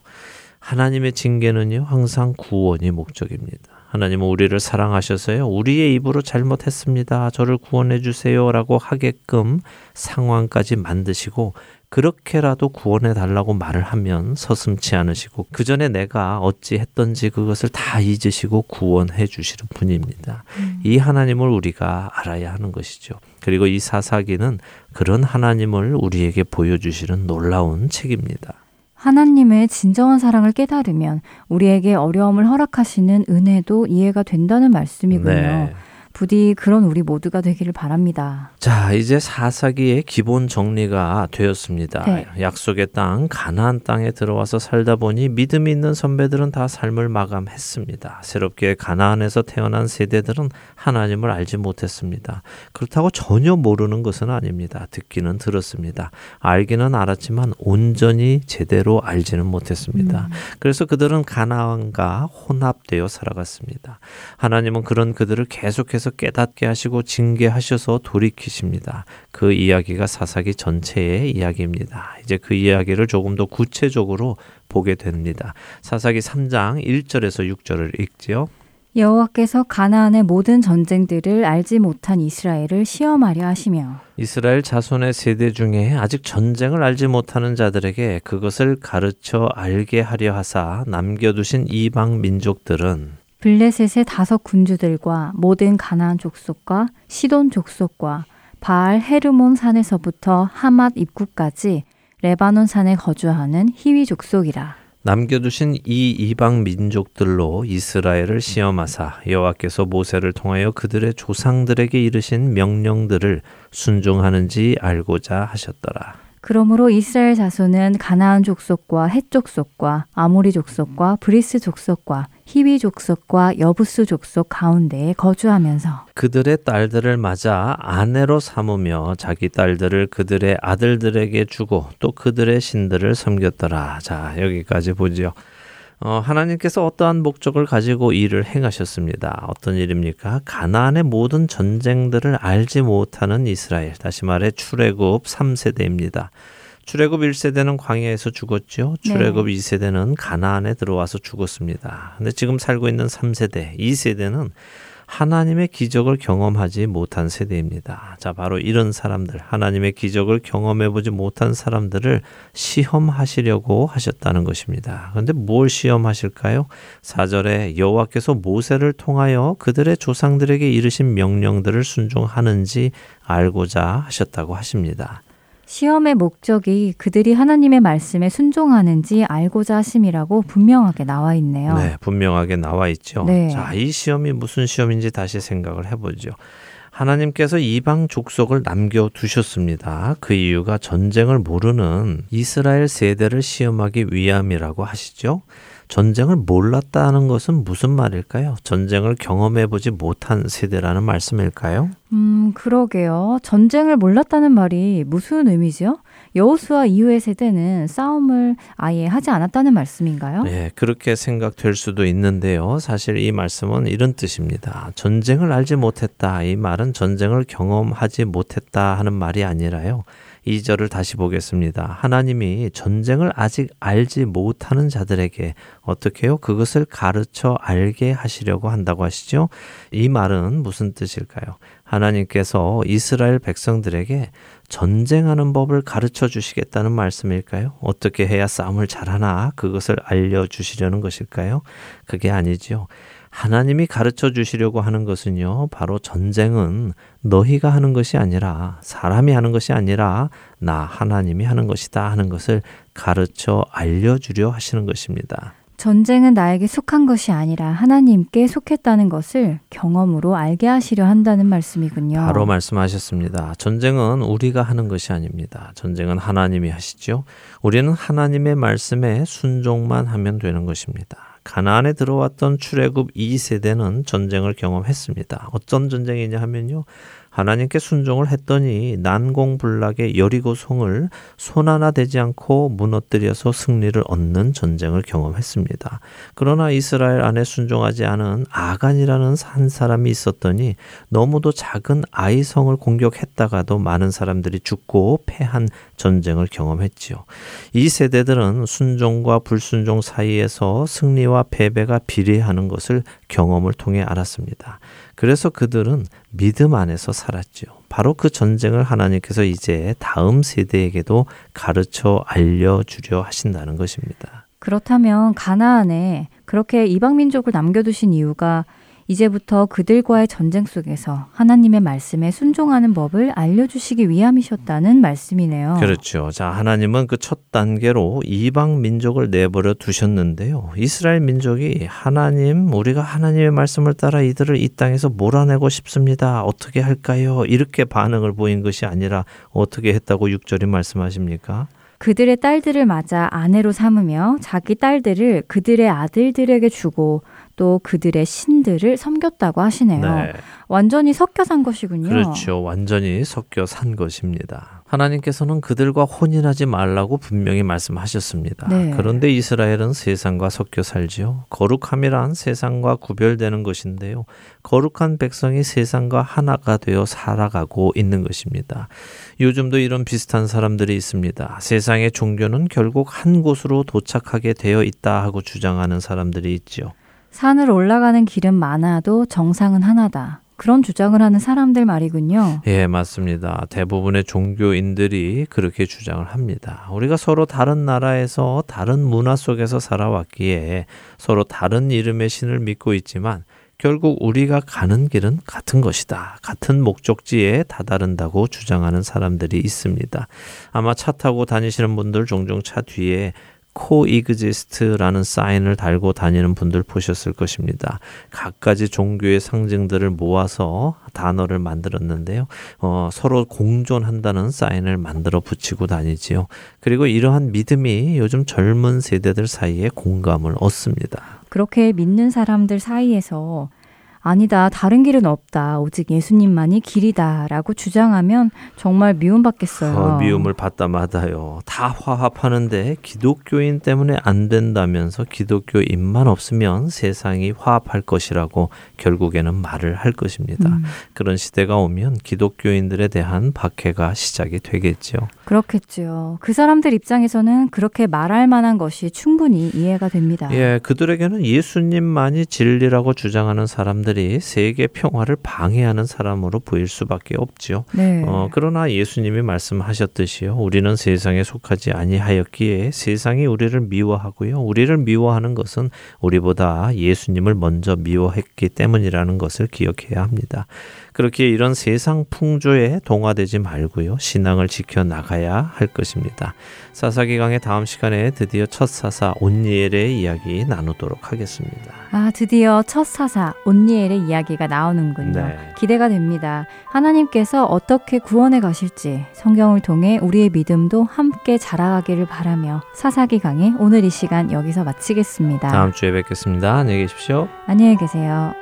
하나님의 징계는요, 항상 구원이 목적입니다. 하나님은 우리를 사랑하셔서요, 우리의 입으로 잘못했습니다. 저를 구원해 주세요라고 하게끔 상황까지 만드시고 그렇게라도 구원해 달라고 말을 하면 서슴치 않으시고 그 전에 내가 어찌 했던지 그것을 다 잊으시고 구원해 주시는 분입니다. 음. 이 하나님을 우리가 알아야 하는 것이죠. 그리고 이 사사기는 그런 하나님을 우리에게 보여주시는 놀라운 책입니다. 하나님의 진정한 사랑을 깨달으면 우리에게 어려움을 허락하시는 은혜도 이해가 된다는 말씀이군요. 네. 부디 그런 우리 모두가 되기를 바랍니다. 자, 이제 사사기의 기본 정리가 되었습니다. 네. 약속의 땅 가나안 땅에 들어와서 살다 보니 믿음 있는 선배들은 다 삶을 마감했습니다. 새롭게 가나안에서 태어난 세대들은 하나님을 알지 못했습니다. 그렇다고 전혀 모르는 것은 아닙니다. 듣기는 들었습니다. 알기는 알았지만 온전히 제대로 알지는 못했습니다. 음. 그래서 그들은 가나안과 혼합되어 살아갔습니다. 하나님은 그런 그들을 계속해서 하나님께서 깨닫게 하시고 징계하셔서 돌이키십니다. 그 이야기가 사사기 전체의 이야기입니다. 이제 그 이야기를 조금 더 구체적으로 보게 됩니다. 사사기 3장 1절에서 6절을 읽지요. 여호와께서 가나안의 모든 전쟁들을 알지 못한 이스라엘을 시험하려 하시며 이스라엘 자손의 세대 중에 아직 전쟁을 알지 못하는 자들에게 그것을 가르쳐 알게 하려 하사 남겨두신 이방 민족들은 블레셋의 다섯 군주들과 모든 가나안 족속과 시돈 족속과 바알 헤르몬 산에서부터 하맛 입구까지 레바논 산에 거주하는 히위 족속이라. 남겨두신 이 이방 민족들로 이스라엘을 시험하사 여호와께서 모세를 통하여 그들의 조상들에게 이르신 명령들을 순종하는지 알고자 하셨더라. 그러므로 이스라엘 자손은 가나안 족속과 헷 족속과 아모리 족속과 브리스 족속과 히위 족속과 여부스 족속 가운데에 거주하면서 그들의 딸들을 맞아 아내로 삼으며 자기 딸들을 그들의 아들들에게 주고 또 그들의 신들을 섬겼더라. 자, 여기까지 보죠. 어, 하나님께서 어떠한 목적을 가지고 일을 행하셨습니다. 어떤 일입니까? 가나안의 모든 전쟁들을 알지 못하는 이스라엘. 다시 말해 출애굽 3세대입니다. 출애굽 1세대는 광야에서 죽었죠. 출애굽 네. 2세대는 가나안에 들어와서 죽었습니다. 근데 지금 살고 있는 3세대, 2세대는 하나님의 기적을 경험하지 못한 세대입니다. 자, 바로 이런 사람들, 하나님의 기적을 경험해 보지 못한 사람들을 시험하시려고 하셨다는 것입니다. 그런데 뭘 시험하실까요? 4절에 여호와께서 모세를 통하여 그들의 조상들에게 이르신 명령들을 순종하는지 알고자 하셨다고 하십니다. 시험의 목적이 그들이 하나님의 말씀에 순종하는지 알고자 하심이라고 분명하게 나와 있네요. 네, 분명하게 나와 있죠. 네. 자, 이 시험이 무슨 시험인지 다시 생각을 해보죠. 하나님께서 이방 족속을 남겨 두셨습니다. 그 이유가 전쟁을 모르는 이스라엘 세대를 시험하기 위함이라고 하시죠. 전쟁을 몰랐다는 것은 무슨 말일까요? 전쟁을 경험해 보지 못한 세대라는 말씀일까요? 음, 그러게요. 전쟁을 몰랐다는 말이 무슨 의미죠? 여호수아 이후의 세대는 싸움을 아예 하지 않았다는 말씀인가요? 네, 그렇게 생각될 수도 있는데요. 사실 이 말씀은 이런 뜻입니다. 전쟁을 알지 못했다. 이 말은 전쟁을 경험하지 못했다 하는 말이 아니라요. 2절을 다시 보겠습니다. 하나님이 전쟁을 아직 알지 못하는 자들에게 어떻게요? 그것을 가르쳐 알게 하시려고 한다고 하시죠? 이 말은 무슨 뜻일까요? 하나님께서 이스라엘 백성들에게 전쟁하는 법을 가르쳐 주시겠다는 말씀일까요? 어떻게 해야 싸움을 잘하나 그것을 알려 주시려는 것일까요? 그게 아니죠. 하나님이 가르쳐 주시려고 하는 것은요, 바로 전쟁은 너희가 하는 것이 아니라 사람이 하는 것이 아니라 나 하나님이 하는 것이다 하는 것을 가르쳐 알려주려 하시는 것입니다. 전쟁은 나에게 속한 것이 아니라 하나님께 속했다는 것을 경험으로 알게 하시려 한다는 말씀이군요. 바로 말씀하셨습니다. 전쟁은 우리가 하는 것이 아닙니다. 전쟁은 하나님이 하시죠. 우리는 하나님의 말씀에 순종만 하면 되는 것입니다. 가나안에 들어왔던 출애굽 2세대는 전쟁을 경험했습니다. 어떤 전쟁이냐 하면요. 하나님께 순종을 했더니 난공불락의 여리고 성을 손 하나 되지 않고 무너뜨려서 승리를 얻는 전쟁을 경험했습니다. 그러나 이스라엘 안에 순종하지 않은 아간이라는 한 사람이 있었더니 너무도 작은 아이 성을 공격했다가도 많은 사람들이 죽고 패한 전쟁을 경험했지요. 이 세대들은 순종과 불순종 사이에서 승리와 패배가 비례하는 것을 경험을 통해 알았습니다. 그래서 그들은 믿음 안에서 살았죠. 바로 그 전쟁을 하나님께서 이제 다음 세대에게도 가르쳐 알려주려 하신다는 것입니다. 그렇다면 가나안에 그렇게 이방 민족을 남겨두신 이유가 이제부터 그들과의 전쟁 속에서 하나님의 말씀에 순종하는 법을 알려주시기 위함이셨다는 말씀이네요. 그렇죠. 자, 하나님은 그 첫 단계로 이방 민족을 내버려 두셨는데요. 이스라엘 민족이 하나님, 우리가 하나님의 말씀을 따라 이들을 이 땅에서 몰아내고 싶습니다. 어떻게 할까요? 이렇게 반응을 보인 것이 아니라 어떻게 했다고 6절이 말씀하십니까? 그들의 딸들을 맞아 아내로 삼으며 자기 딸들을 그들의 아들들에게 주고 또 그들의 신들을 섬겼다고 하시네요. 네. 완전히 섞여 산 것이군요. 그렇죠. 완전히 섞여 산 것입니다. 하나님께서는 그들과 혼인하지 말라고 분명히 말씀하셨습니다. 네. 그런데 이스라엘은 세상과 섞여 살지요. 거룩함이란 세상과 구별되는 것인데요. 거룩한 백성이 세상과 하나가 되어 살아가고 있는 것입니다. 요즘도 이런 비슷한 사람들이 있습니다. 세상의 종교는 결국 한 곳으로 도착하게 되어 있다 하고 주장하는 사람들이 있지요. 산을 올라가는 길은 많아도 정상은 하나다. 그런 주장을 하는 사람들 말이군요. 예, 맞습니다. 대부분의 종교인들이 그렇게 주장을 합니다. 우리가 서로 다른 나라에서 다른 문화 속에서 살아왔기에 서로 다른 이름의 신을 믿고 있지만 결국 우리가 가는 길은 같은 것이다. 같은 목적지에 다다른다고 주장하는 사람들이 있습니다. 아마 차 타고 다니시는 분들 종종 차 뒤에 coexist라는 사인을 달고 다니는 분들 보셨을 것입니다. 각가지 종교의 상징들을 모아서 단어를 만들었는데요. 어, 서로 공존한다는 사인을 만들어 붙이고 다니지요. 그리고 이러한 믿음이 요즘 젊은 세대들 사이에 공감을 얻습니다. 그렇게 믿는 사람들 사이에서 아니다, 다른 길은 없다, 오직 예수님만이 길이다 라고 주장하면 정말 미움받겠어요. 어, 미움을 받다 마다요. 다 화합하는데 기독교인 때문에 안 된다면서 기독교인만 없으면 세상이 화합할 것이라고 결국에는 말을 할 것입니다. 음. 그런 시대가 오면 기독교인들에 대한 박해가 시작이 되겠죠. 그렇겠죠. 그 사람들 입장에서는 그렇게 말할 만한 것이 충분히 이해가 됩니다. 예, 그들에게는 예수님만이 진리라고 주장하는 사람들 사람들이 세계 평화를 방해하는 사람으로 보일 수밖에 없지요. 네. 어, 그러나 예수님이 말씀하셨듯이요. 우리는 세상에 속하지 아니하였기에 세상이 우리를 미워하고요. 우리를 미워하는 것은 우리보다 예수님을 먼저 미워했기 때문이라는 것을 기억해야 합니다. 그렇게 이런 세상 풍조에 동화되지 말고요. 신앙을 지켜 나가야 할 것입니다. 사사기 강의 다음 시간에 드디어 첫 사사 온니엘의 이야기 나누도록 하겠습니다. 아, 드디어 첫 사사 온니엘의 이야기가 나오는군요. 네. 기대가 됩니다. 하나님께서 어떻게 구원해 가실지 성경을 통해 우리의 믿음도 함께 자라가기를 바라며 사사기 강의 오늘 이 시간 여기서 마치겠습니다. 다음 주에 뵙겠습니다. 안녕히 계십시오. 안녕히 계세요.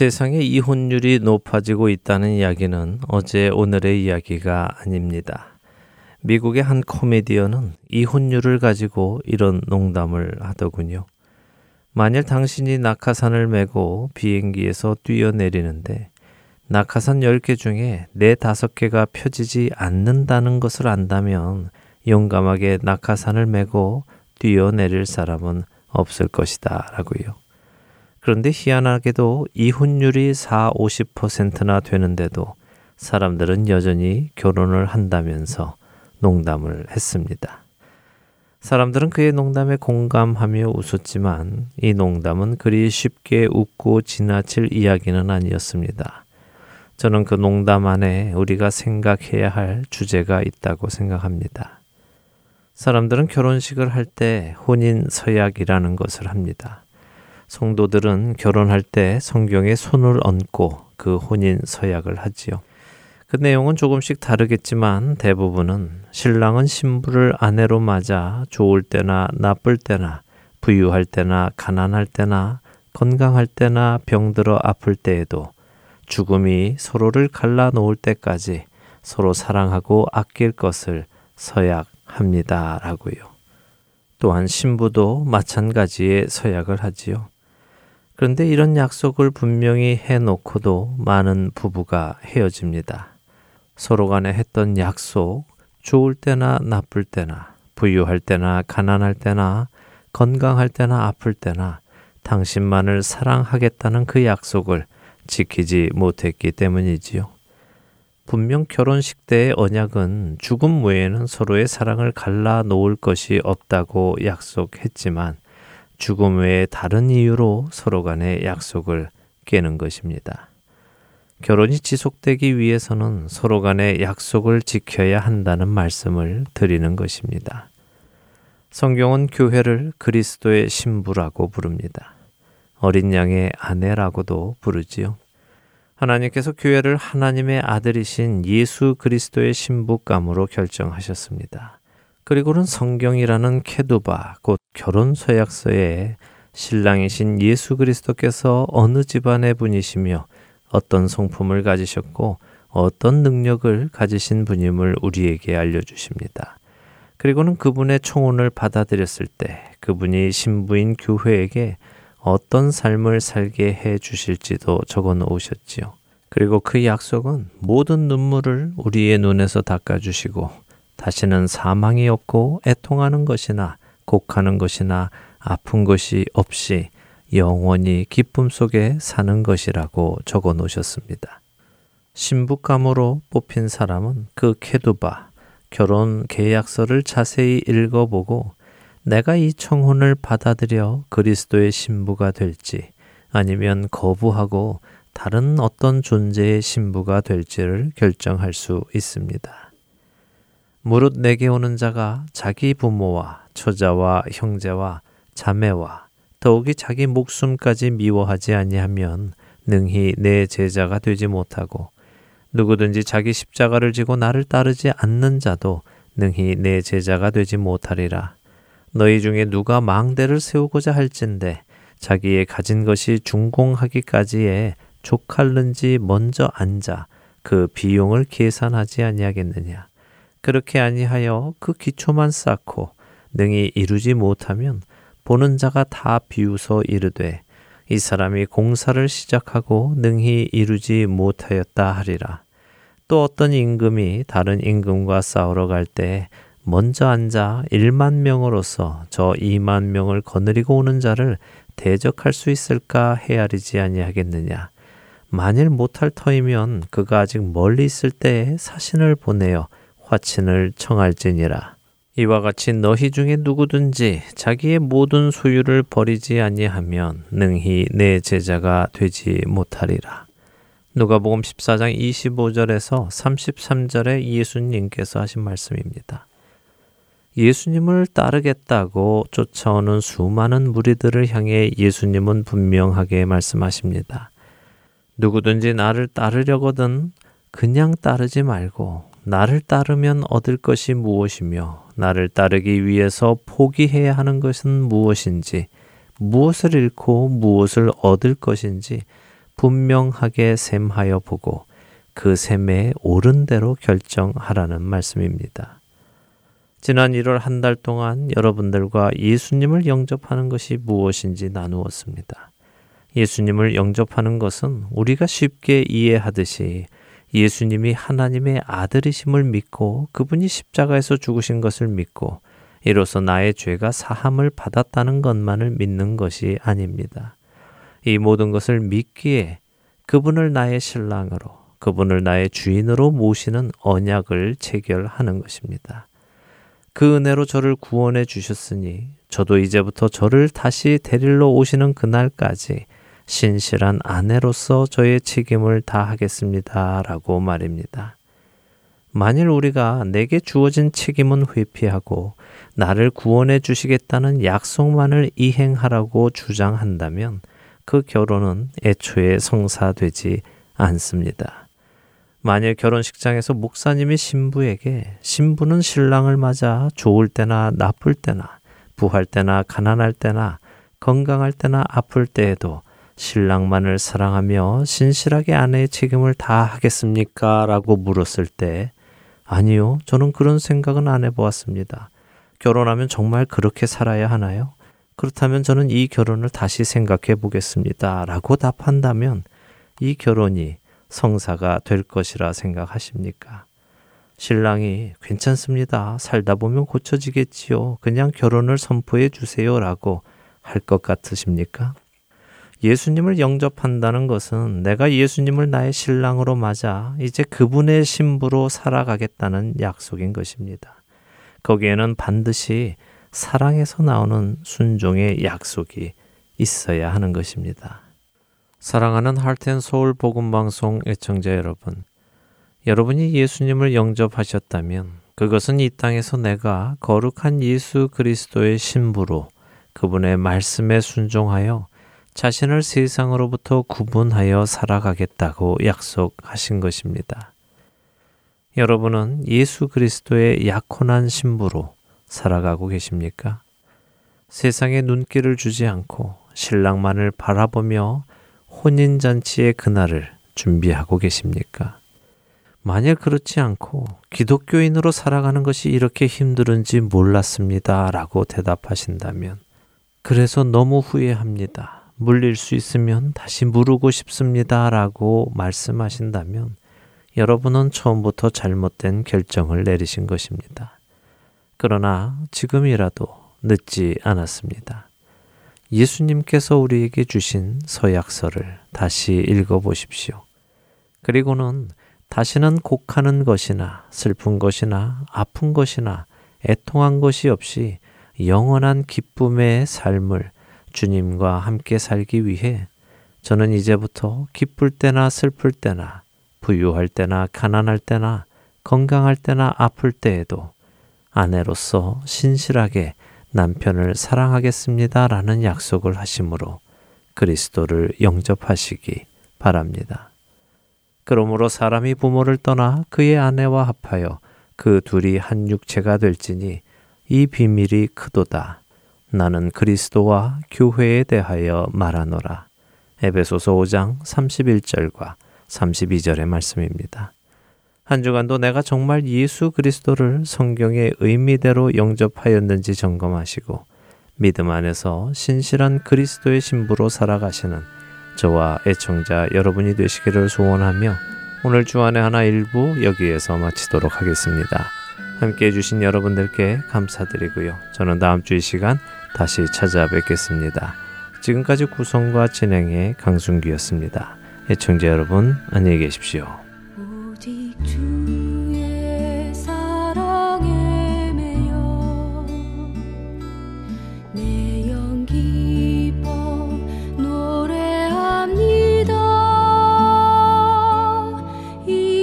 세상의 이혼율이 높아지고 있다는 이야기는 어제 오늘의 이야기가 아닙니다. 미국의 한 코미디언은 이혼율을 가지고 이런 농담을 하더군요. 만일 당신이 낙하산을 메고 비행기에서 뛰어내리는데 낙하산 10개 중에 4, 5개가 펴지지 않는다는 것을 안다면 용감하게 낙하산을 메고 뛰어내릴 사람은 없을 것이다 라고요. 그런데 희한하게도 이혼율이 4, 50%나 되는데도 사람들은 여전히 결혼을 한다면서 농담을 했습니다. 사람들은 그의 농담에 공감하며 웃었지만 이 농담은 그리 쉽게 웃고 지나칠 이야기는 아니었습니다. 저는 그 농담 안에 우리가 생각해야 할 주제가 있다고 생각합니다. 사람들은 결혼식을 할 때 혼인 서약이라는 것을 합니다. 성도들은 결혼할 때 성경에 손을 얹고 그 혼인 서약을 하지요. 그 내용은 조금씩 다르겠지만 대부분은 신랑은 신부를 아내로 맞아 좋을 때나 나쁠 때나 부유할 때나 가난할 때나 건강할 때나 병들어 아플 때에도 죽음이 서로를 갈라 놓을 때까지 서로 사랑하고 아낄 것을 서약합니다. 라고요. 또한 신부도 마찬가지의 서약을 하지요. 그런데 이런 약속을 분명히 해놓고도 많은 부부가 헤어집니다. 서로 간에 했던 약속, 좋을 때나 나쁠 때나, 부유할 때나 가난할 때나, 건강할 때나 아플 때나, 당신만을 사랑하겠다는 그 약속을 지키지 못했기 때문이지요. 분명 결혼식 때의 언약은 죽음 외에는 서로의 사랑을 갈라 놓을 것이 없다고 약속했지만 죽음 외에 다른 이유로 서로 간의 약속을 깨는 것입니다. 결혼이 지속되기 위해서는 서로 간의 약속을 지켜야 한다는 말씀을 드리는 것입니다. 성경은 교회를 그리스도의 신부라고 부릅니다. 어린 양의 아내라고도 부르지요. 하나님께서 교회를 하나님의 아들이신 예수 그리스도의 신부감으로 결정하셨습니다. 그리고는 성경이라는 케두바 곧 결혼 서약서에 신랑이신 예수 그리스도께서 어느 집안의 분이시며 어떤 성품을 가지셨고 어떤 능력을 가지신 분임을 우리에게 알려주십니다. 그리고는 그분의 청혼을 받아들였을 때 그분이 신부인 교회에게 어떤 삶을 살게 해 주실지도 적어 놓으셨지요. 그리고 그 약속은 모든 눈물을 우리의 눈에서 닦아주시고 다시는 사망이 없고 애통하는 것이나 곡하는 것이나 아픈 것이 없이 영원히 기쁨 속에 사는 것이라고 적어 놓으셨습니다. 신부감으로 뽑힌 사람은 그 케두바 결혼 계약서를 자세히 읽어보고 내가 이 청혼을 받아들여 그리스도의 신부가 될지 아니면 거부하고 다른 어떤 존재의 신부가 될지를 결정할 수 있습니다. 무릇 내게 오는 자가 자기 부모와 처자와 형제와 자매와 더욱이 자기 목숨까지 미워하지 아니하면 능히 내 제자가 되지 못하고 누구든지 자기 십자가를 지고 나를 따르지 않는 자도 능히 내 제자가 되지 못하리라. 너희 중에 누가 망대를 세우고자 할진대 자기의 가진 것이 중공하기까지에 족할는지 먼저 앉아 그 비용을 계산하지 아니하겠느냐. 그렇게 아니하여 그 기초만 쌓고 능히 이루지 못하면 보는 자가 다 비웃어 이르되 이 사람이 공사를 시작하고 능히 이루지 못하였다 하리라. 또 어떤 임금이 다른 임금과 싸우러 갈 때 먼저 앉아 1만 명으로서 저 2만 명을 거느리고 오는 자를 대적할 수 있을까 헤아리지 아니하겠느냐. 만일 못할 터이면 그가 아직 멀리 있을 때에 사신을 보내어 화친을 청할지니라. 이와 같이 너희 중에 누구든지 자기의 모든 소유를 버리지 아니하면 능히 내 제자가 되지 못하리라. 누가복음 14장 25절에서 33절에 예수님께서 하신 말씀입니다. 예수님을 따르겠다고 쫓아오는 수많은 무리들을 향해 예수님은 분명하게 말씀하십니다. 누구든지 나를 따르려거든 그냥 따르지 말고 나를 따르면 얻을 것이 무엇이며 나를 따르기 위해서 포기해야 하는 것은 무엇인지 무엇을 잃고 무엇을 얻을 것인지 분명하게 셈하여 보고 그 셈에 옳은 대로 결정하라는 말씀입니다. 지난 1월 한 달 동안 여러분들과 예수님을 영접하는 것이 무엇인지 나누었습니다. 예수님을 영접하는 것은 우리가 쉽게 이해하듯이 예수님이 하나님의 아들이심을 믿고 그분이 십자가에서 죽으신 것을 믿고 이로써 나의 죄가 사함을 받았다는 것만을 믿는 것이 아닙니다. 이 모든 것을 믿기에 그분을 나의 신랑으로 그분을 나의 주인으로 모시는 언약을 체결하는 것입니다. 그 은혜로 저를 구원해 주셨으니 저도 이제부터 저를 다시 데리러 오시는 그날까지 신실한 아내로서 저의 책임을 다하겠습니다. 라고 말입니다. 만일 우리가 내게 주어진 책임은 회피하고 나를 구원해 주시겠다는 약속만을 이행하라고 주장한다면 그 결혼은 애초에 성사되지 않습니다. 만일 결혼식장에서 목사님이 신부에게 신부는 신랑을 맞아 좋을 때나 나쁠 때나 부할 때나 가난할 때나 건강할 때나 아플 때에도 신랑만을 사랑하며 신실하게 아내의 책임을 다 하겠습니까? 라고 물었을 때, 아니요, 저는 그런 생각은 안 해보았습니다. 결혼하면 정말 그렇게 살아야 하나요? 그렇다면 저는 이 결혼을 다시 생각해 보겠습니다. 라고 답한다면 이 결혼이 성사가 될 것이라 생각하십니까? 신랑이 괜찮습니다. 살다 보면 고쳐지겠지요. 그냥 결혼을 선포해 주세요. 라고 할 것 같으십니까? 예수님을 영접한다는 것은 내가 예수님을 나의 신랑으로 맞아 이제 그분의 신부로 살아가겠다는 약속인 것입니다. 거기에는 반드시 사랑에서 나오는 순종의 약속이 있어야 하는 것입니다. 사랑하는 할텐 서울 복음 방송 애청자 여러분, 여러분이 예수님을 영접하셨다면 그것은 이 땅에서 내가 거룩한 예수 그리스도의 신부로 그분의 말씀에 순종하여 자신을 세상으로부터 구분하여 살아가겠다고 약속하신 것입니다. 여러분은 예수 그리스도의 약혼한 신부로 살아가고 계십니까? 세상에 눈길을 주지 않고 신랑만을 바라보며 혼인잔치의 그날을 준비하고 계십니까? 만약 그렇지 않고 기독교인으로 살아가는 것이 이렇게 힘들은지 몰랐습니다. 라고 대답하신다면, 그래서 너무 후회합니다. 물릴 수 있으면 다시 물르고 싶습니다. 라고 말씀하신다면 여러분은 처음부터 잘못된 결정을 내리신 것입니다. 그러나 지금이라도 늦지 않았습니다. 예수님께서 우리에게 주신 서약서를 다시 읽어보십시오. 그리고는 다시는 곡하는 것이나 슬픈 것이나 아픈 것이나 애통한 것이 없이 영원한 기쁨의 삶을 주님과 함께 살기 위해 저는 이제부터 기쁠 때나 슬플 때나 부유할 때나 가난할 때나 건강할 때나 아플 때에도 아내로서 신실하게 남편을 사랑하겠습니다. 라는 약속을 하심으로 그리스도를 영접하시기 바랍니다. 그러므로 사람이 부모를 떠나 그의 아내와 합하여 그 둘이 한 육체가 될지니 이 비밀이 크도다. 나는 그리스도와 교회에 대하여 말하노라. 에베소서 5장 31절과 32절의 말씀입니다. 한 주간도 내가 정말 예수 그리스도를 성경의 의미대로 영접하였는지 점검하시고 믿음 안에서 신실한 그리스도의 신부로 살아가시는 저와 애청자 여러분이 되시기를 소원하며 오늘 주안의 하나 일부 여기에서 마치도록 하겠습니다. 함께 해주신 여러분들께 감사드리고요. 저는 다음 주 이 시간 다시 찾아뵙겠습니다. 지금까지 구성과 진행의 강순기였습니다. 애청자 여러분, 안녕히 계십시오.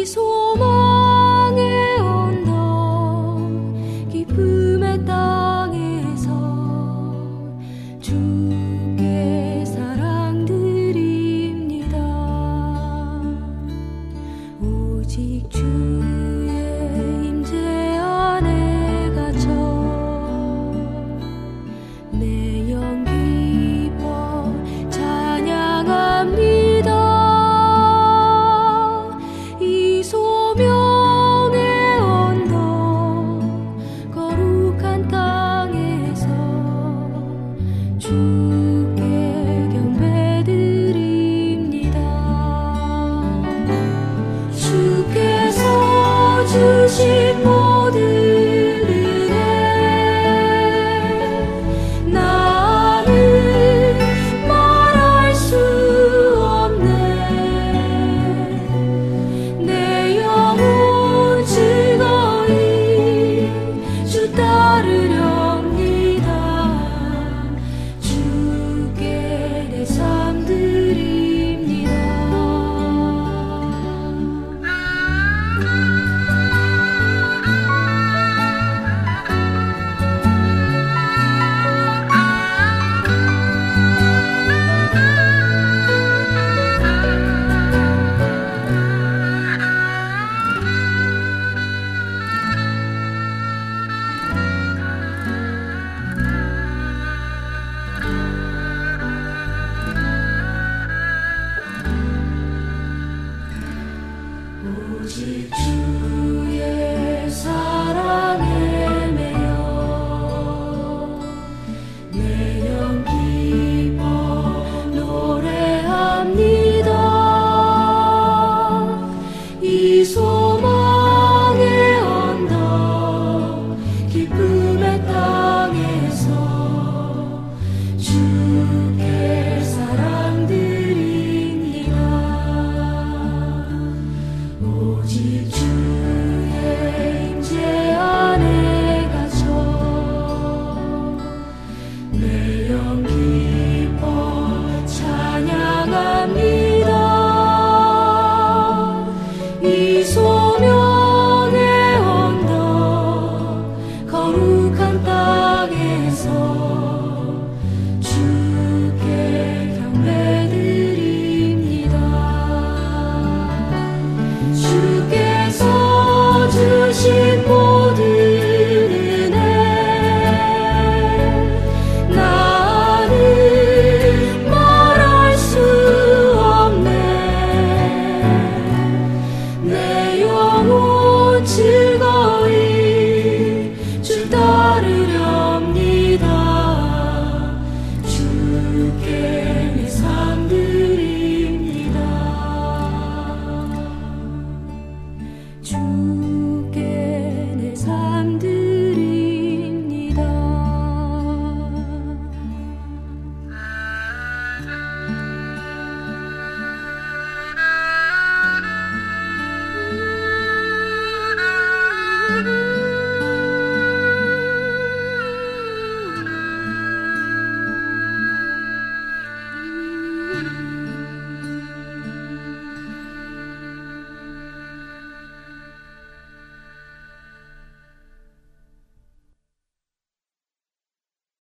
소원